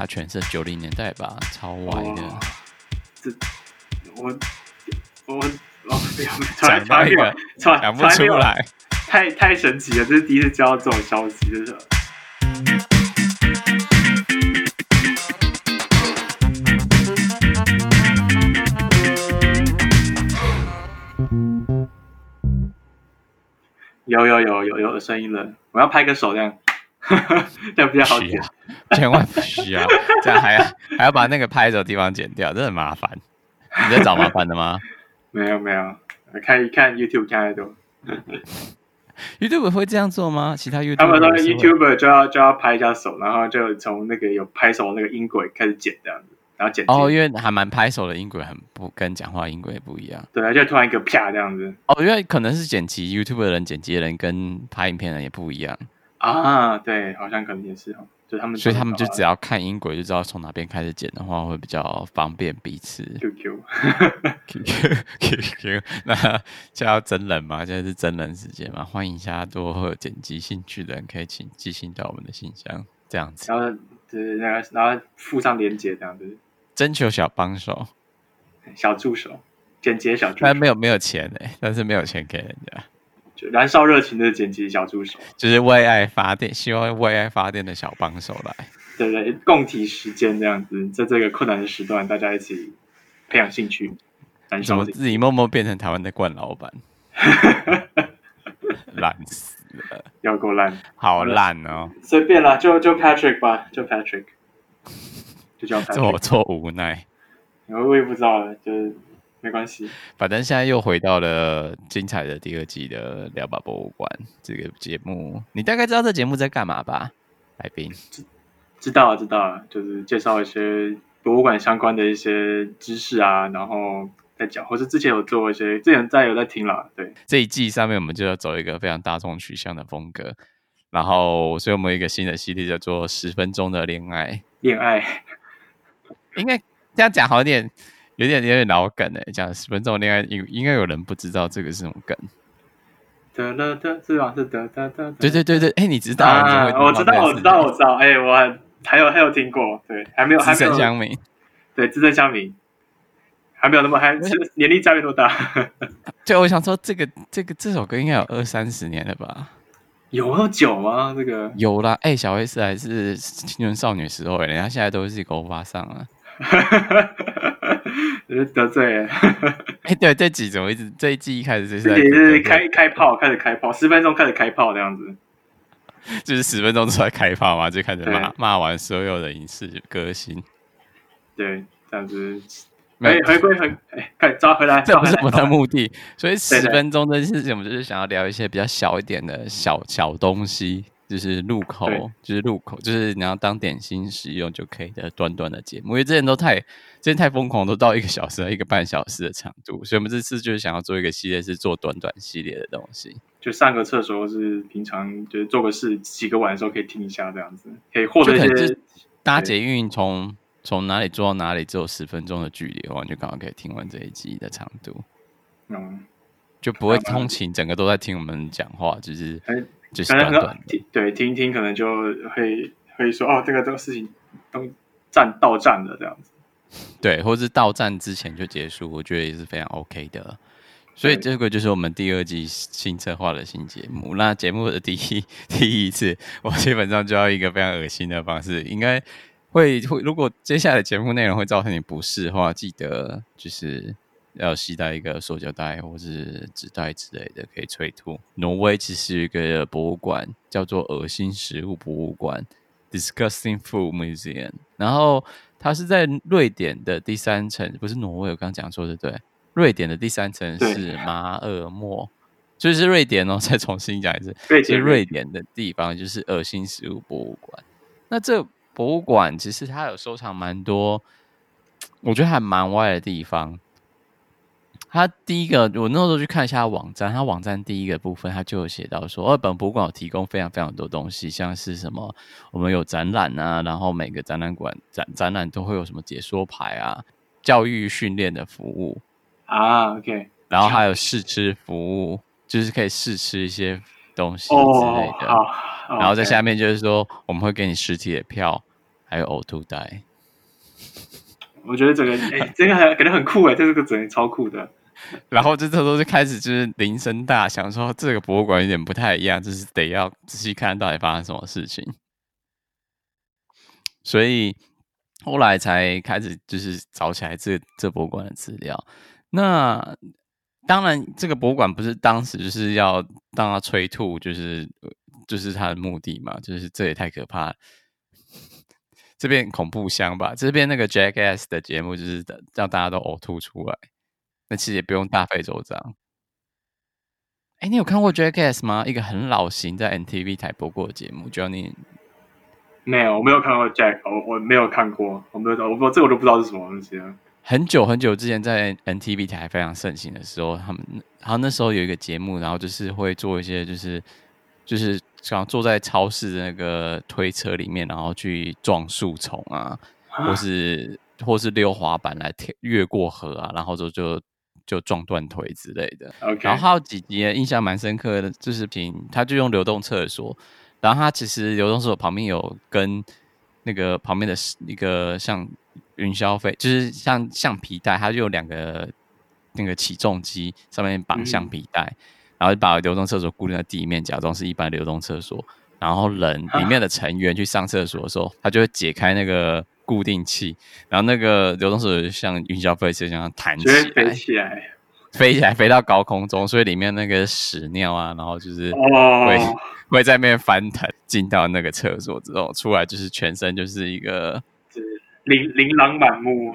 他全是九零年代吧，超歪的。这我我哦，讲到一个讲不出来，太太神奇了，这是第一次接到这种消息，就是。有有有有有声音了，我要拍个手这样，这样比较好剪，千万不需要，这样还要还要把那个拍手的地方剪掉，真的很麻烦。你在找麻烦的吗？没有没有，看一看 YouTube 看太多。YouTube 会这样做吗？其他 YouTube 他们说 YouTuber 就要就要拍一下手，然后就从那个有拍手那个音轨开始剪这样子。然后剪哦，因为还蛮拍手的音轨很不跟讲话音轨也不一样。对啊，就突然一个啪这样子。哦，因为可能是剪辑 YouTube 的人剪辑的人跟拍影片的人也不一样啊。对，好像可能也是哦。就他们，所以他们就只要看音轨就知道从哪边开始剪的话会比较方便彼此。QQ QQ QQ，那现在要真人吗？现在是真人时间吗？欢迎一下多有剪辑兴趣的人可以请寄信到我们的信箱，这样子。然后就是那个，然后附上链接这样子。征求小帮手，小助手，剪辑小助手，但没有没有钱哎，但是没有钱给人家，就燃烧热情的剪辑小助手，就是为爱发电，希望为爱发电的小帮手来，对对，共体时间这样子，在这个困难的时段，大家一起培养兴趣，燃烧自己默默变成台湾的冠老板，烂死了，要够烂，好烂哦，随便啦，就就 Patrick 吧，就 Patrick。就叫 这我错无奈，我也不知道了，就是没关系。反正现在又回到了精彩的第二季的聊吧博物馆这个节目，你大概知道这节目在干嘛吧？来宾知知道啊，知道了，就是介绍一些博物馆相关的一些知识啊，然后再讲，或是之前有做一些，之前在有在听了。对，这一季上面我们就要走一个非常大众取向的风格，然后所以我们有一个新的系列叫做十分钟的恋爱，恋爱。应该这样讲好一点，有点有点老梗诶。讲十分钟恋爱，应应该有人不知道这个是什么梗。得了得，是吧？是得得得。对对对对，哎，你知道？我知道，我知道，我知道。哎，我还有还有听过，对，还没有还没有。资深乡民，对，资深乡民，还没有那么还年龄差别多大？对，我想说，这个这个这首歌应该有二三十年了吧？有那么久吗？这个有啦。哎，小 S 还是青春少女时候，人家现在都是欧巴桑啊。得罪 哎，对，这集怎么一直这一季一开始就是也是开开炮，开始开炮，十分钟开始开炮这样子，就是十分钟出来开炮嘛，就开始骂骂完所有的影视歌星，对，这样子，没回归很哎，快抓回来，这不是我们的目的，所以十分钟的事情，我们就是想要聊一些比较小一点的小小东西。就是入口，就是入口，就是你要当点心使用就可以的短短的节目。因为之前都太，之前太疯狂，都到一个小时、一个半小时的长度，所以我们这次就是想要做一个系列，是做短短系列的东西。就上个厕所是平常就是做个事、洗个碗的时候可以听一下，这样子可以获得一些。搭捷运从从哪里坐到哪里只有十分钟的距离的话，就刚好可以听完这一集的长度。嗯，就不会通勤，整个都在听我们讲话，就是。就是短短听，对，听一听可能就会会说哦，这个这个事情都站到站了这样子，对，或是到站之前就结束，我觉得也是非常 OK 的。所以这个就是我们第二季新策划的新节目。那节目的第一 第一次，我基本上就要一个非常恶心的方式，应该会会，如果接下来节目内容会造成你不适的话，记得就是。要携带一个塑胶袋或是纸袋之类的，可以催吐。挪威其实有一个博物馆叫做“恶心食物博物馆 ”（Disgusting Food Museum），然后它是在瑞典的第三层，不是挪威，我刚刚讲说的对。瑞典的第三层是马尔默，就是瑞典哦。再重新讲一次，是典瑞典的地方就是“恶心食物博物馆”。那这博物馆其实它有收藏蛮多，我觉得还蛮歪的地方。他第一个，我那时候去看一下网站，他网站第一个部分，他就有写到说，日本博物馆有提供非常非常多东西，像是什么，我们有展览啊，然后每个展览馆展展览都会有什么解说牌啊，教育训练的服务啊，OK，然后还有试吃服务，就是可以试吃一些东西之类的，oh, oh. 然后在下面就是说，我们会给你实体的票。还有呕吐袋。我觉得整个哎、欸，这个还感觉很酷哎，这个整个超酷的。然后这时候就开始就是铃声大响，说这个博物馆有点不太一样，就是得要仔细看到底发生什么事情。所以后来才开始就是找起来这这博物馆的资料。那当然，这个博物馆不是当时就是要让他催吐，就是就是他的目的嘛，就是这也太可怕。这边恐怖箱吧，这边那个 Jackass 的节目就是让大家都呕吐出来，那其实也不用大费周章。哎，你有看过 Jackass 吗？一个很老型在 NTV 台播过的节目，只要你没有，我没有看过 Jack，我我没有看过，我没有，我不，这我都不知道是什么东西啊。很久很久之前，在 NTV 台非常盛行的时候，他们，好像那时候有一个节目，然后就是会做一些，就是就是。像坐在超市的那个推车里面，然后去撞树丛啊，或是或是溜滑板来跳越过河啊，然后就就就撞断腿之类的。然后还有几集印象蛮深刻的，就是凭他就用流动厕所，然后他其实流动厕所旁边有跟那个旁边的一个像云霄飞，就是像橡皮带，它就有两个那个起重机上面绑橡皮带。嗯然后就把流动厕所固定在地面，假装是一般流动厕所。然后人里面的成员去上厕所的时候，他就会解开那个固定器，然后那个流动水就像云霄飞车一样弹起来，飞起来，飞起来，飞到高空中。所以里面那个屎尿啊，然后就是会、oh. 会在那边翻腾，进到那个厕所之后出来，就是全身就是一个琳琳琅满目。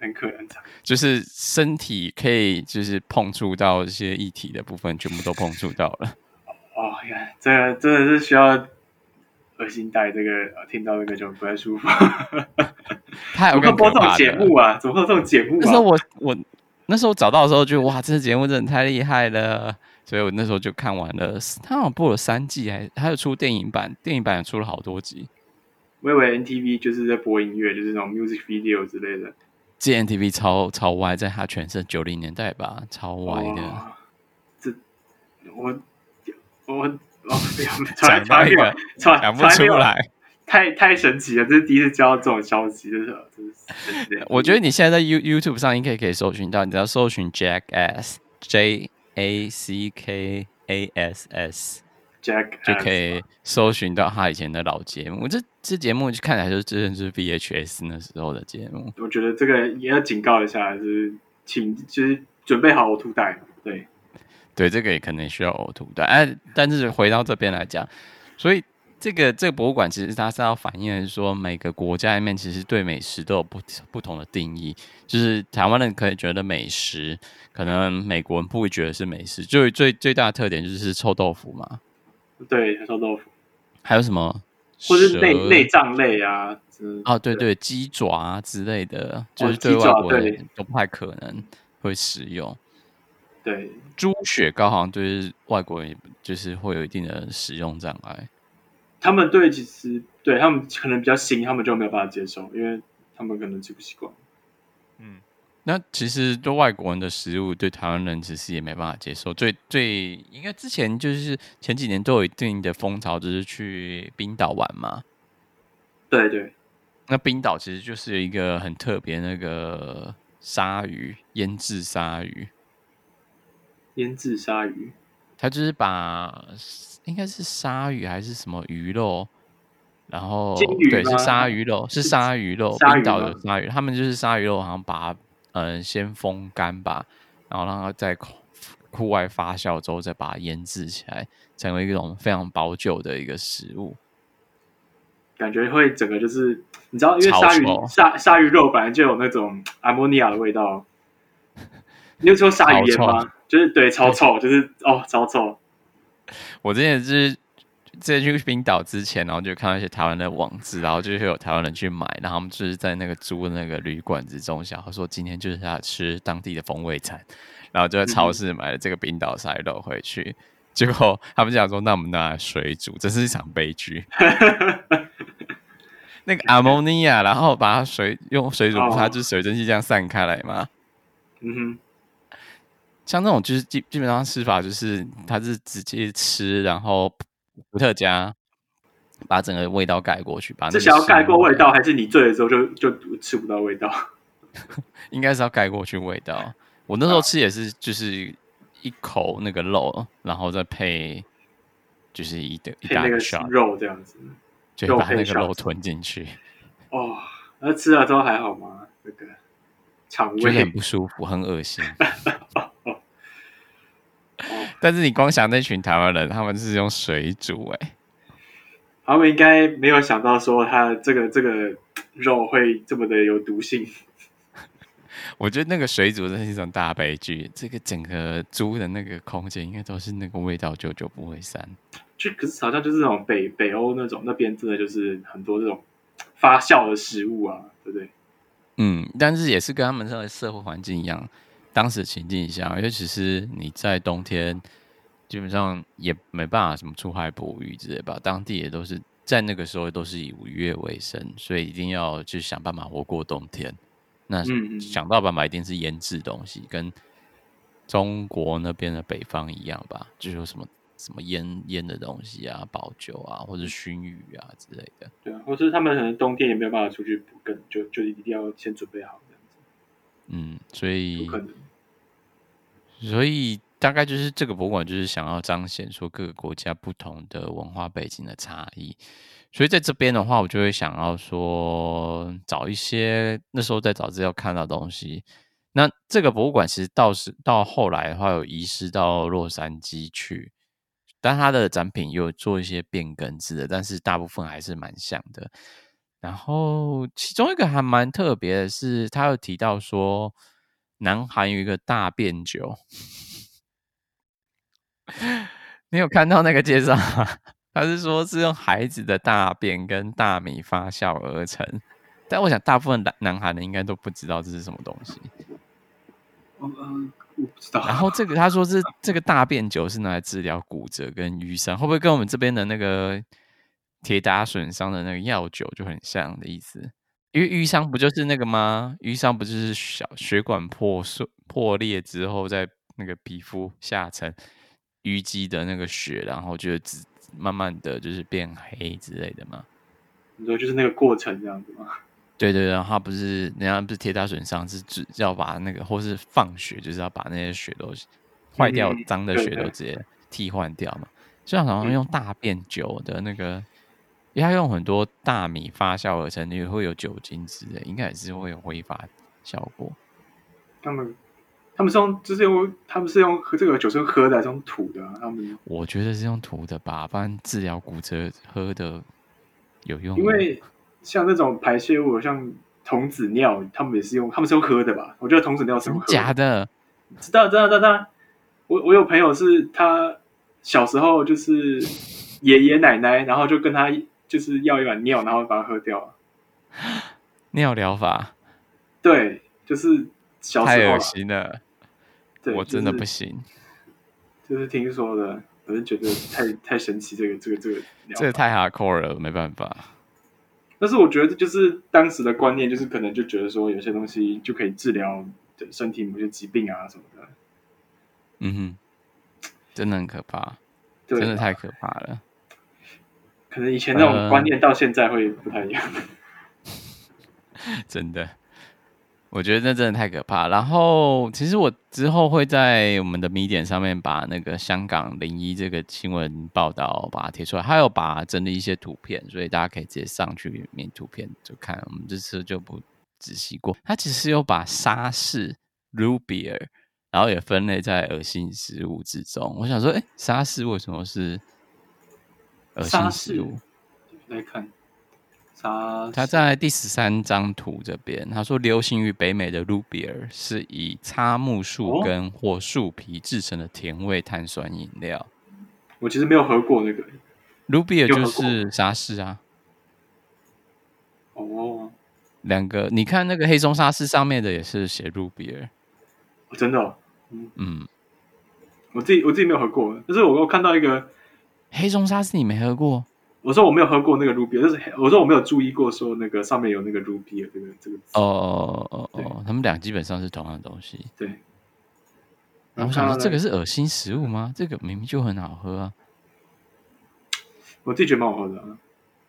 很可能，就是身体可以就是碰触到一些液体的部分，全部都碰触到了。哦，看这个真的是需要恶心带，这个听到这个就不太舒服。太有怎么播这种节目啊？怎么会有这种节目啊？那时候我我那时候找到的时候，就哇，这个节目真的太厉害了。所以我那时候就看完了。他好像播了三季，还还有出电影版，电影版也出了好多集。我以为 NTV 就是在播音乐，就是那种 music video 之类的。这 NTV 超超歪，在他全盛九零年代吧，超歪的。我我哦，讲到一个讲不出来，太太神奇了！这是第一次接到这种消息，就是我觉得你现在在 You YouTube 上应该可以搜寻到，你只要搜寻 Jackass J A C K A S S。Jack 就可以搜寻到他以前的老节目，这这节目看起来就是真的是 VHS 那时候的节目。我觉得这个也要警告一下，就是请就是准备好呕吐袋。对，对，这个也可能需要呕吐对。哎，但是回到这边来讲，所以这个这个博物馆其实它是要反映的是说，每个国家里面其实对美食都有不不同的定义。就是台湾人可以觉得美食，可能美国人不会觉得是美食。就最最大的特点就是臭豆腐嘛。对，臭豆腐，还有什么？或者是内内脏类啊？哦，对对，鸡爪啊之类的，就是对外国人都不太可能会使用。对，猪血糕好像对外国人就是会有一定的使用障碍。他们对其实对他们可能比较新，他们就没有办法接受，因为他们可能吃不习惯。嗯。那其实对外国人的食物，对台湾人其实也没办法接受。最最应该之前就是前几年都有一定的风潮，就是去冰岛玩嘛。对对。那冰岛其实就是有一个很特别那个鲨鱼，腌制鲨鱼。腌制鲨鱼。他就是把应该是鲨鱼还是什么鱼肉，然后对是鲨鱼肉，是鲨鱼肉，冰岛的鲨鱼，他们就是鲨鱼肉，好像把。嗯，先风干吧，然后让它在户外发酵之后，再把它腌制起来，成为一种非常保久的一个食物。感觉会整个就是，你知道，因为鲨鱼鲨鲨鱼肉本来就有那种阿摩尼亚的味道。你有吃过鲨鱼烟吗？就是对，超臭，就是哦，超臭。我之前是。在去冰岛之前，然后就看到一些台湾的网志，然后就会有台湾人去买，然后他们就是在那个租的那个旅馆之中，想说今天就是要吃当地的风味餐，然后就在超市买了这个冰岛鲨肉回去，结果他们讲说，那我们拿来水煮，这是一场悲剧。那个阿摩尼亚，然后把它水用水煮，它就水蒸气这样散开来嘛。嗯哼，像那种就是基基本上吃法就是它是直接吃，然后。伏特加，把整个味道盖过去，把那是想要盖过味道，还是你醉的时候就就吃不到味道？应该是要盖过去味道。我那时候吃也是，就是一口那个肉，然后再配就是一的一大个肉这样子，就把那个肉吞进去。哦，那吃了之后还好吗？那个肠胃很不舒服，很恶心。但是你光想那群台湾人，他们是用水煮哎、欸，他们应该没有想到说他这个这个肉会这么的有毒性。我觉得那个水煮真是一种大悲剧。这个整个猪的那个空间，应该都是那个味道，久久不会散。就可是好像就是那种北北欧那种那边真的就是很多这种发酵的食物啊，对不对？嗯，但是也是跟他们的社会环境一样。当时情境下，因为其实你在冬天基本上也没办法什么出海捕鱼之类吧，当地也都是在那个时候都是以渔业为生，所以一定要去想办法活过冬天。那想到办法一定是腌制东西，跟中国那边的北方一样吧，就有什么什么腌腌的东西啊，保酒啊，或者熏鱼啊之类的。对啊，或是他们可能冬天也没有办法出去捕更，就就一定要先准备好。嗯，所以，所以大概就是这个博物馆就是想要彰显说各个国家不同的文化背景的差异。所以在这边的话，我就会想要说找一些那时候在找资料看到的东西。那这个博物馆其实到是到后来的话有移师到洛杉矶去，但它的展品有做一些变更之的，但是大部分还是蛮像的。然后，其中一个还蛮特别的是，他有提到说，南韩有一个大便酒，你有看到那个介绍吗？他是说是用孩子的大便跟大米发酵而成，但我想大部分南南韩人应该都不知道这是什么东西。嗯，我不知道。然后这个他说是这个大便酒是拿来治疗骨折跟瘀伤，会不会跟我们这边的那个？铁打损伤的那个药酒就很像的意思，因为瘀伤不就是那个吗？瘀伤不就是小血管破碎破裂之后，在那个皮肤下层淤积的那个血，然后就只慢慢的就是变黑之类的吗？你说就是那个过程这样子吗？对对，然后他不是人家不是铁打损伤，是只要把那个或是放血，就是要把那些血都坏掉脏的血都直接替换掉嘛。就像好像用大便酒的那个。因为它用很多大米发酵而成，也会有酒精之类，应该也是会有挥发效果。他们他们是用就是用他们是用喝这个酒是用喝的还是用吐的啊？他们我觉得是用吐的吧，不然治疗骨折喝的有用。因为像那种排泄物，像童子尿，他们也是用他们是用喝的吧？我觉得童子尿是用喝的。假的？知道知道知道。我我有朋友是他小时候就是爷爷奶奶，然后就跟他。就是要一碗尿，然后把它喝掉。尿疗法，对，就是小时候太恶心了。对，我真的不行。就是、就是、听说的，我就觉得太太神奇，这个这个这个，这个太 hardcore 了，没办法。但是我觉得，就是当时的观念，就是可能就觉得说，有些东西就可以治疗身体某些疾病啊什么的。嗯哼，真的很可怕，真的太可怕了。可能以前那种观念到现在会不太一样，呃、真的，我觉得那真的太可怕。然后，其实我之后会在我们的 Medium 上面把那个香港零一这个新闻报道把它贴出来，还有把整理一些图片，所以大家可以直接上去面图片就看。我们这次就不仔细过。它其实有把沙士 Root Beer，然后也分类在恶心食物之中。我想说，哎，沙士为什么是？恶心食物，来看，沙他在第十三张图这边，他说流行于北美的 Root Beer 是以插木树根或树皮制成的甜味碳酸饮料。我其实没有喝过那个。Root Beer 就是沙士啊。哦，两个，你看那个黑松沙士上面的也是写 Root Beer，真的、哦，嗯。嗯，我自己我自己没有喝过，但是我我看到一个。黑松沙是你没喝过？我说我没有喝过那个 Beer，就是我说我没有注意过说那个上面有那个 Beer 这个这个字。哦哦哦哦，他们俩基本上是同样的东西。对。然后我想说，这个是恶心食物吗？这个明明就很好喝啊！我自己觉得蛮好喝的啊。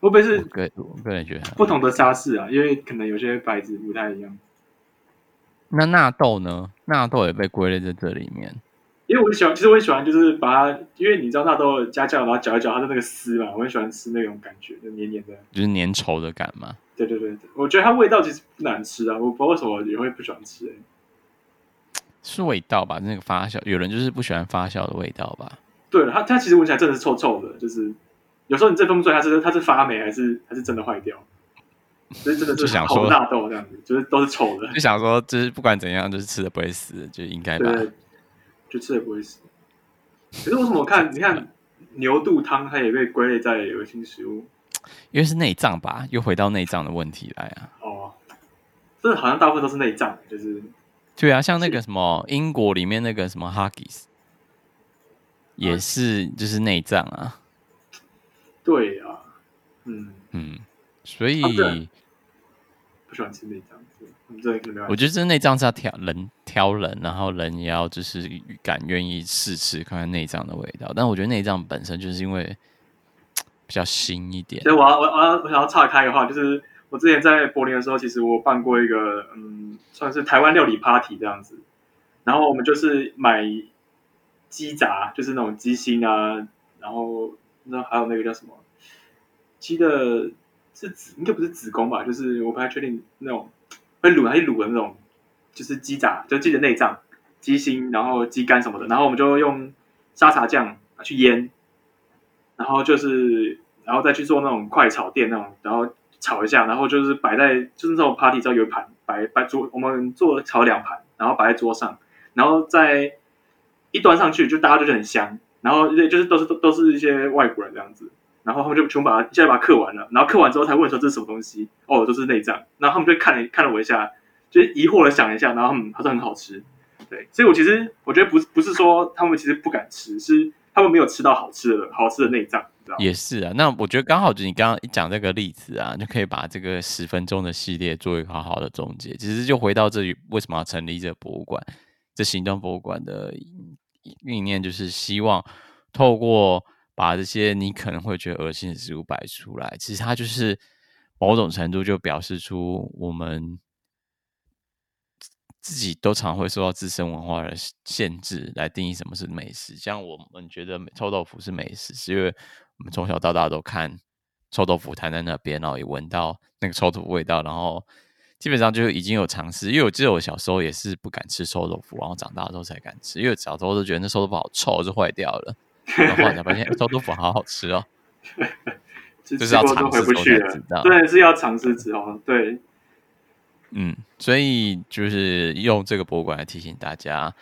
会不会是个我个人觉得不同的沙士啊？因为可能有些牌子不太一样。那纳豆呢？纳豆也被归类在这里面。因为我喜欢，其实我很喜欢，就是把它，因为你知道纳豆加酱，然后搅一搅，它的那个丝嘛，我很喜欢吃那种感觉，就黏黏的，就是粘稠的感嘛。对对对对，我觉得它味道其实不难吃啊，我不知道为什么也会不喜欢吃、欸。是味道吧？那个发酵，有人就是不喜欢发酵的味道吧？对，它它其实闻起来真的是臭臭的，就是。有时候你这分不出来它是它是发霉还是还是真的坏掉，所以真的是想说纳豆这样子，就是都是臭的。就想说，就是不管怎样，就是吃的不会死，就应该吧。就吃也不会死。可是为什么我看你看牛肚汤，它也被归类在恶心食物？因为是内脏吧，又回到内脏的问题来啊。哦，这好像大部分都是内脏，就是对啊，像那个什么英国里面那个什么 Haggis，也是就是内脏啊。对啊，嗯嗯，所以、啊、不喜欢吃内脏。我觉得这内脏是要挑人挑人，然后人也要就是敢愿意试吃看看内脏的味道。但我觉得内脏本身就是因为比较腥一点。所以我要我要我想要岔开的话，就是我之前在柏林的时候，其实我办过一个嗯，算是台湾料理 party 这样子。然后我们就是买鸡杂，就是那种鸡心啊，然后。那还有那个叫什么鸡的，是子应该不是子宫吧？就是我不太确定那种会卤还是卤的那种，就是鸡杂，就鸡的内脏、鸡心，然后鸡肝什么的。然后我们就用沙茶酱去腌，然后就是然后再去做那种快炒店那种，然后炒一下，然后就是摆在就是这种 party 之后有一盘摆摆桌，我们做炒两盘，然后摆在桌上，然后再一端上去，就大家就觉得很香。然后就是都是都都是一些外国人这样子，然后他们就全部把它现在把它刻完了，然后刻完之后才问说这是什么东西？哦，这是内脏。然后他们就看了看了我一下，就疑惑的想一下，然后他们他说很好吃。对，所以我其实我觉得不是不是说他们其实不敢吃，是他们没有吃到好吃的好吃的内脏，知道吗？也是啊，那我觉得刚好就你刚刚一讲这个例子啊，就可以把这个十分钟的系列做一个好好的总结。其实就回到这里，为什么要成立这博物馆？这行动博物馆的理念就是希望。透过把这些你可能会觉得恶心的食物摆出来，其实它就是某种程度就表示出我们自己都常会受到自身文化的限制来定义什么是美食。像我们觉得臭豆腐是美食，是因为我们从小到大都看臭豆腐摊在那边，然后也闻到那个臭豆腐味道，然后基本上就已经有尝试。因为我记得我小时候也是不敢吃臭豆腐，然后长大之后才敢吃，因为小时候都觉得那臭豆腐好臭，就坏掉了。然后才发现臭豆腐好好吃哦，就是要尝试之后才知道，对，是要尝试之后，对，嗯，所以就是用这个博物馆来提醒大家，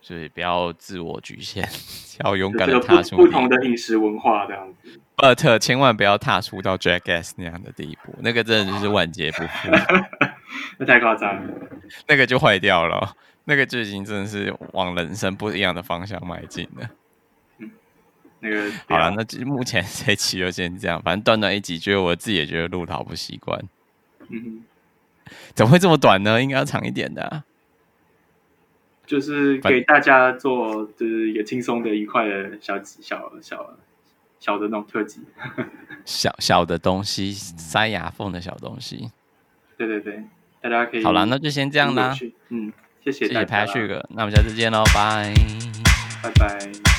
就是不要自我局限，要勇敢的踏出不同的饮食文化这样子，but 千万不要踏出到 Jackass 那样的地步，那个真的就是万劫不复，那太夸张了，那个就坏掉了，那个就已经真的是往人生不一样的方向迈进了。那个 好了，那目前这期就先这样，反正短短一集，觉得我自己也觉得录的好不习惯。嗯，怎么会这么短呢？应该要长一点的啊。就是给大家做，就是一个轻松的、愉快的小小小小的那种特辑。小小的东西，塞牙缝的小东西。对对对，大家可以。好了，那就先这样啦。嗯，谢谢谢谢 Patrick，那我们下次见喽，拜拜拜。